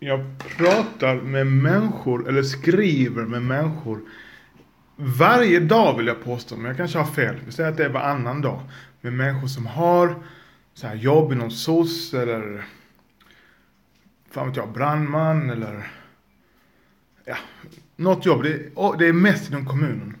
jag pratar med människor, eller skriver med människor varje dag vill jag påstå, men jag kanske har fel. Vi säger att det är varannan dag. Med människor som har så här jobb inom SOS eller fan vet jag, brandman eller ja, något jobb. Det är, det är mest inom kommunen.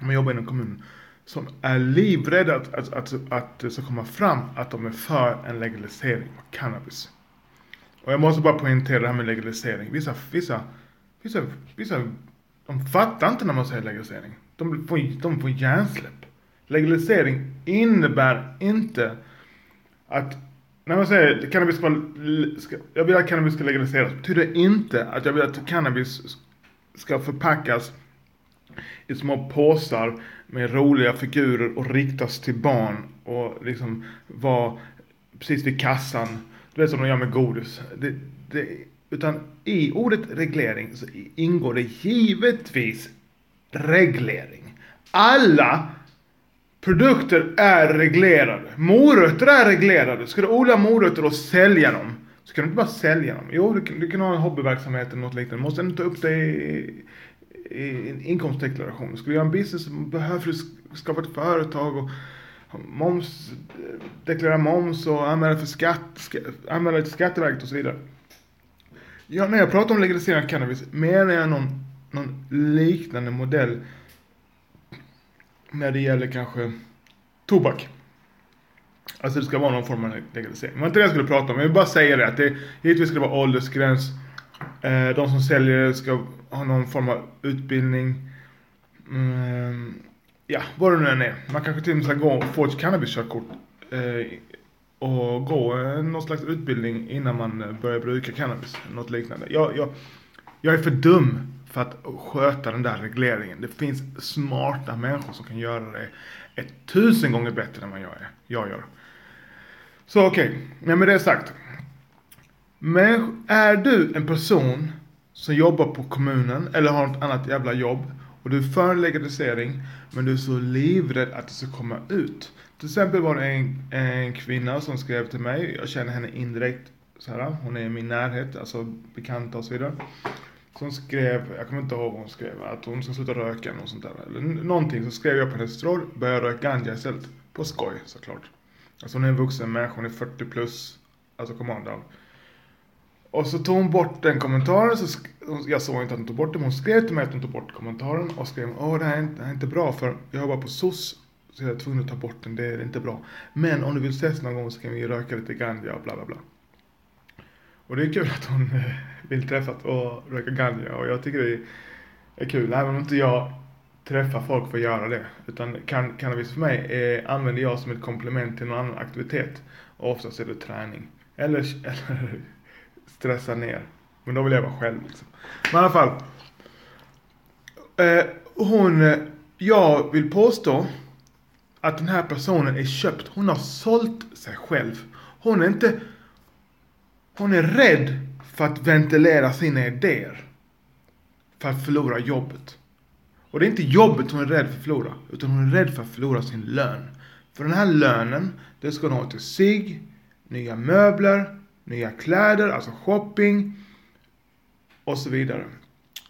Man jobbar inom kommunen. Som är livrädda att, att, att, att det ska komma fram att de är för en legalisering av cannabis. Och jag måste bara poängtera det här med legalisering. Vissa, vissa, vissa, vissa de fattar inte när man säger legalisering. De får, de får hjärnsläpp. Legalisering innebär inte att när man säger cannabis ska, jag vill att cannabis ska legaliseras betyder det inte att jag vill att cannabis ska förpackas i små påsar med roliga figurer och riktas till barn och liksom vara precis vid kassan. Du vet som de gör med godis. Det, det, utan i ordet reglering så ingår det givetvis reglering. Alla produkter är reglerade. Morötter är reglerade. Ska du odla morötter och sälja dem så kan du inte bara sälja dem. Jo, du kan, du kan ha en hobbyverksamhet eller något liknande. Du måste ändå ta upp det i, i en inkomstdeklaration. Ska du göra en business så behöver du skapa ett företag och moms, deklarera moms och anmäla för skatt, anmäla till Skatteverket och så vidare. Ja, när jag pratar om legalisering av cannabis menar jag någon, någon liknande modell när det gäller kanske tobak. Alltså det ska vara någon form av legalisering. Det var inte det jag skulle prata om. Jag vill bara säga det att det givetvis ska det vara åldersgräns. Eh, de som säljer ska ha någon form av utbildning. Mm, Ja, vad det nu än är. Man kanske till och med ska gå och få ett cannabiskörkort. Eh, och gå eh, någon slags utbildning innan man eh, börjar bruka cannabis. Något liknande. Jag, jag, jag är för dum för att sköta den där regleringen. Det finns smarta människor som kan göra det ett tusen gånger bättre än vad jag, är, jag gör. Så okej, okay. men med det sagt. Men är du en person som jobbar på kommunen eller har något annat jävla jobb och du är för legalisering men du är så livrädd att det ska komma ut. Till exempel var det en, en kvinna som skrev till mig, jag känner henne indirekt så här, hon är i min närhet, alltså bekanta och så vidare. Som skrev, jag kommer inte ihåg vad hon skrev, att hon ska sluta röka eller sånt där. Eller någonting. Så skrev jag på hennes tråd, börja röka ganja istället. På skoj såklart. Alltså hon är en vuxen människa, hon är 40 plus. Alltså come on down. Och så tog hon bort den kommentaren, så jag såg inte att hon tog bort den, men hon skrev till mig att hon tog bort kommentaren och skrev åh det här är inte, det här är inte bra för jag jobbar på SOS så jag är tvungen att ta bort den, det är inte bra. Men om du vill ses någon gång så kan vi röka lite ganja och bla bla bla. Och det är kul att hon eh, vill träffas och röka ganja och jag tycker det är kul, även om inte jag träffar folk för att göra det. Utan cannabis för mig är, använder jag som ett komplement till någon annan aktivitet. Och oftast är det träning. Eller, eller stressa ner. Men då vill jag vara själv liksom. Men i alla fall. Eh, hon, eh, jag vill påstå att den här personen är köpt. Hon har sålt sig själv. Hon är inte, hon är rädd för att ventilera sina idéer. För att förlora jobbet. Och det är inte jobbet hon är rädd för att förlora, utan hon är rädd för att förlora sin lön. För den här lönen, det ska hon ha till sig, nya möbler, nya kläder, alltså shopping och så vidare.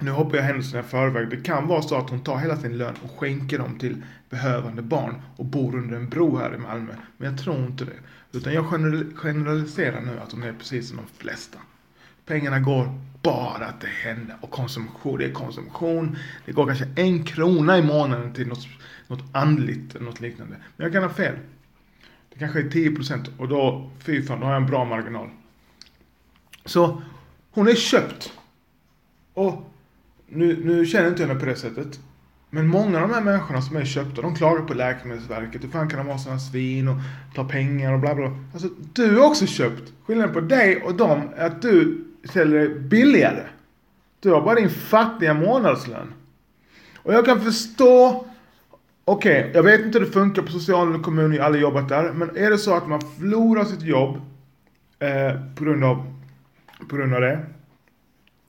Nu hoppar jag händelserna i förväg. Det kan vara så att hon tar hela sin lön och skänker dem till behövande barn och bor under en bro här i Malmö. Men jag tror inte det. Utan jag generaliserar nu att hon är precis som de flesta. Pengarna går bara till henne och konsumtion. Det är konsumtion. Det går kanske en krona i månaden till något, något andligt eller något liknande. Men jag kan ha fel. Det kanske är 10% och då, fy fan, då har jag en bra marginal. Så hon är köpt. Och nu, nu känner inte jag henne på det sättet. Men många av de här människorna som är köpta, de klagar på Läkemedelsverket. Hur fan kan de vara sådana svin och ta pengar och bla bla. Alltså, du är också köpt. Skillnaden på dig och dem är att du säljer billigare. Du har bara din fattiga månadslön. Och jag kan förstå Okej, okay, jag vet inte hur det funkar på social och kommun, jag har aldrig jobbat där. Men är det så att man förlorar sitt jobb eh, på, grund av, på grund av det.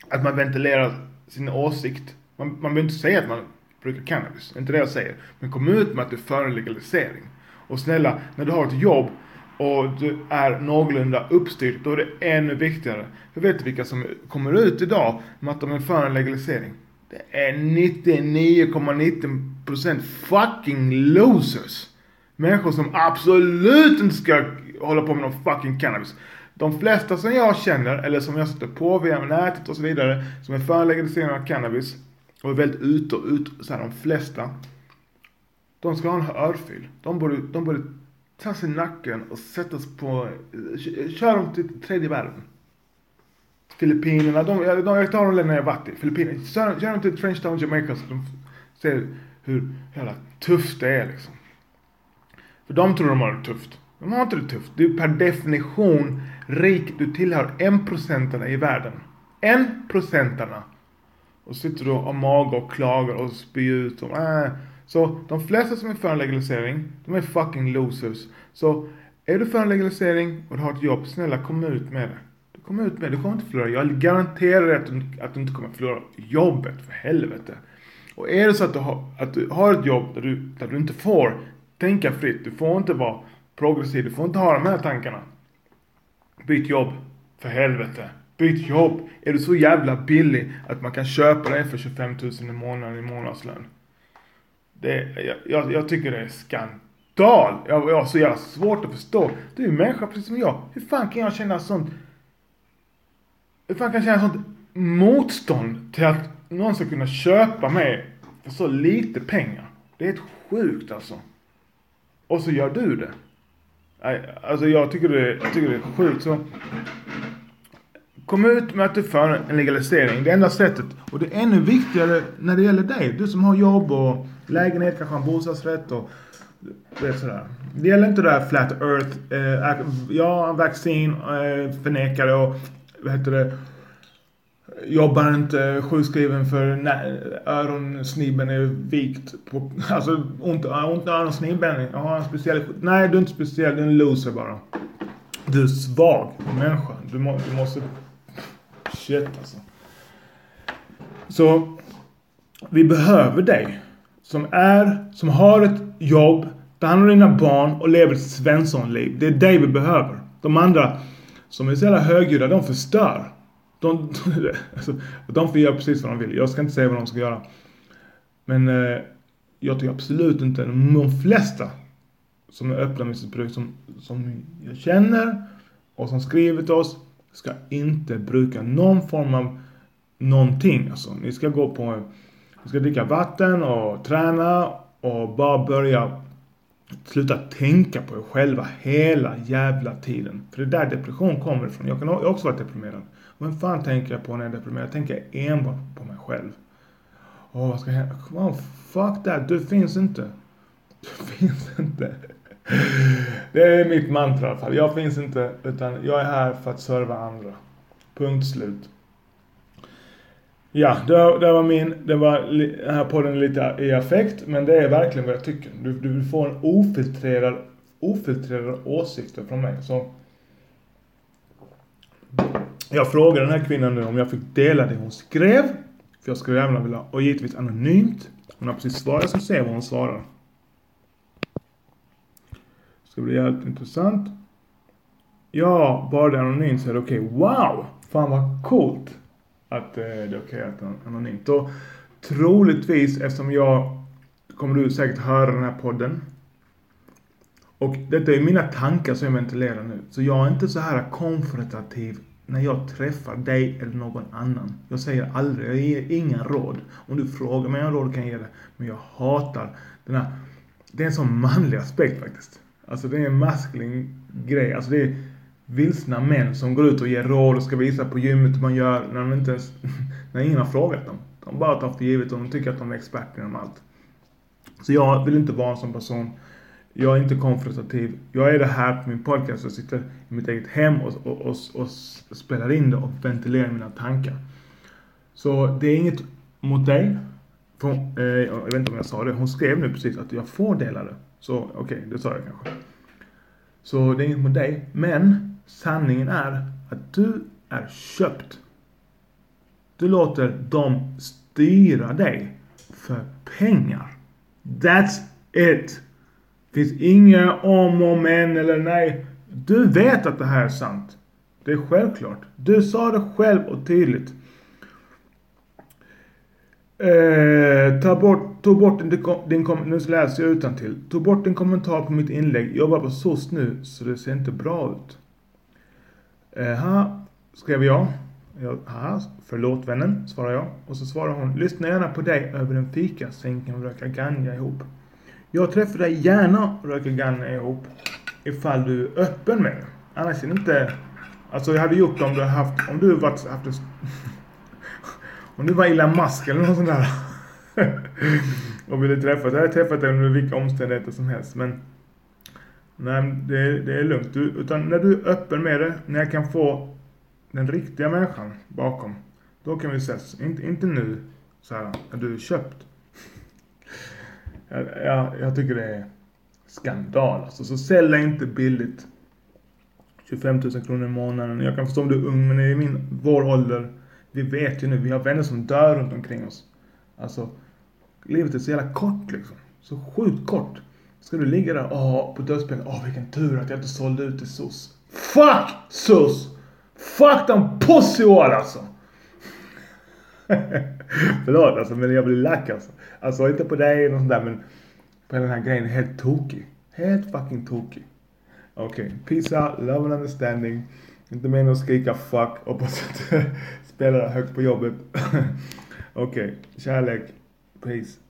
Att man ventilerar sin åsikt. Man, man behöver inte säga att man brukar cannabis, det är inte det jag säger. Men kom ut med att du är för legalisering. Och snälla, när du har ett jobb och du är någorlunda uppstyrd, då är det ännu viktigare. För vet du vilka som kommer ut idag med att de är för en legalisering? Det är 99,90% fucking losers. Människor som absolut inte ska hålla på med någon fucking cannabis. De flesta som jag känner, eller som jag sätter på via nätet och så vidare, som är för en legalisering av cannabis och är väldigt ute och ut, så här, de flesta, de ska ha en örfil. De borde, de borde ta i nacken och sättas på, köra dem till tredje världen. Filippinerna, de, de, jag tar de länderna jag varit i. Filippinerna, kör, kör dem till Frenchtown, Jamaica så de ser hur jävla tufft det är liksom. För de tror de har det tufft. De har inte det tufft. Du är per definition rik. Du tillhör en procentarna i världen. En procentarna. Och sitter du och har mage och klagar och spyr ut och äh. Så de flesta som är för en legalisering, de är fucking losers. Så är du för en legalisering och du har ett jobb, snälla kom ut med det. Kom kommer ut med det, du kommer inte förlora. Jag garanterar dig att du, att du inte kommer förlora jobbet, för helvete. Och är det så att du har, att du har ett jobb där du, där du inte får tänka fritt, du får inte vara progressiv, du får inte ha de här tankarna. Byt jobb, för helvete. Byt jobb. Är du så jävla billig att man kan köpa dig för 25 000 i månaden i månadslön? Det, jag, jag, jag tycker det är skandal. Jag, jag har så jävla svårt att förstå. Du är ju människa precis som jag. Hur fan kan jag känna sånt... Hur fan kan jag känna sånt motstånd till att någon ska kunna köpa mig för så lite pengar? Det är helt sjukt alltså. Och så gör du det. Alltså jag tycker det, jag tycker det är sjukt så. Kom ut med att du för en legalisering. Det enda sättet. Och det är ännu viktigare när det gäller dig. Du som har jobb och lägenhet, kanske en bostadsrätt och det, är sådär. det gäller inte det där flat earth. Eh, ja, vaccin, eh, förnekare och vad heter det jobbar inte sjukskriven för öronsnibben är vikt på, alltså ont, ont i öronsnibben. Jag har en speciell, nej du är inte speciell, du är en loser bara. Du är svag människa. Du, må, du måste, shit alltså. Så, vi behöver dig. Som är, som har ett jobb, tar hand om dina barn och lever ett svenssonliv. Det är dig vi behöver. De andra som är så jävla högljudda, de förstör. De, alltså, de får göra precis vad de vill. Jag ska inte säga vad de ska göra. Men eh, jag tycker absolut inte, de flesta som är öppna med sitt bruk, som, som jag känner och som skriver till oss, ska inte bruka någon form av någonting. Alltså, ni ska gå på, ni ska dricka vatten och träna och bara börja sluta tänka på er själva hela jävla tiden. För det är där depression kommer ifrån. Jag kan har också varit deprimerad. Vem fan tänker jag på när jag är deprimerad? Tänker Jag enbart på mig själv. Åh, vad ska hända? Oh, fuck that. Du finns inte. Du finns inte. Det är mitt mantra i alla fall. Jag finns inte, utan jag är här för att serva andra. Punkt slut. Ja, det, det var min, det var den här podden lite i affekt, men det är verkligen vad jag tycker. Du, du får en ofiltrerad, ofiltrerad åsikter från mig. Så jag frågade den här kvinnan nu om jag fick dela det hon skrev. För jag skulle gärna vilja, och givetvis anonymt. Hon har precis svarat, jag ska se vad hon svarar. Det ska bli jävligt intressant. Ja, bara det är anonymt så är det okej. Okay. Wow! Fan vad coolt att eh, det är okej okay att det är anonymt. Och troligtvis, eftersom jag kommer du säkert höra den här podden. Och detta är mina tankar som jag ventilerar nu. Så jag är inte så här konfrontativ när jag träffar dig eller någon annan. Jag säger aldrig, jag ger inga råd. Om du frågar mig om råd kan jag ge det. Men jag hatar den här, det är en sån manlig aspekt faktiskt. Alltså det är en maskulin grej. Alltså det är vilsna män som går ut och ger råd och ska visa på gymmet hur man gör när de inte ens, när ingen har frågat dem. De bara tar för givet och de tycker att de är experter inom allt. Så jag vill inte vara en sån person. Jag är inte konfrontativ. Jag är det här på min podcast. Jag sitter i mitt eget hem och, och, och, och spelar in det och ventilerar mina tankar. Så det är inget mot dig. För, eh, jag vet inte om jag sa det. Hon skrev nu precis att jag får dela det. Så okej, okay, det sa jag kanske. Så det är inget mot dig. Men sanningen är att du är köpt. Du låter dem styra dig för pengar. That's it. Det finns inga om och men eller nej. Du vet att det här är sant. Det är självklart. Du sa det själv och tydligt. Eh, ta bort, tog bort din, din nu läser jag utan till. Tog bort din kommentar på mitt inlägg. Jobbar på SOS nu så det ser inte bra ut. Eh, ha, skrev jag. jag haha, förlåt vännen, svarar jag. Och så svarar hon. Lyssna gärna på dig över en fika, sen kan vi röka ganja ihop. Jag träffar dig gärna och röker ganja ihop. Ifall du är öppen med det. Annars är det inte... Alltså jag hade gjort det om du haft... Om du varit... Haft om du var illa mask eller något sånt där. och ville träffas. Jag hade träffat dig under vilka omständigheter som helst. Men... Nej, det, det är lugnt. Du, utan när du är öppen med det. När jag kan få den riktiga människan bakom. Då kan vi ses. Inte, inte nu. Så här, när du är köpt. Jag, jag, jag tycker det är skandal alltså. Så sälj inte billigt. 25 000 kronor i månaden. Jag kan förstå om du är ung men i min, vår ålder. Vi vet ju nu, vi har vänner som dör runt omkring oss. Alltså, livet är så jävla kort liksom. Så sjukt kort. Ska du ligga där, åh, på dödsbänken, åh vilken tur att jag inte sålde ut till SOS. Fuck SOS! Fuck them pussy all alltså! Förlåt alltså, men jag blir lack alltså. Alltså inte på dig eller sånt där, men på den här grejen. Helt tokig. Helt fucking tokig. Okej, okay. peace out, love and understanding. Inte meningen att skrika fuck. Hoppas att spelar högt på jobbet. Okej, okay. kärlek. Peace.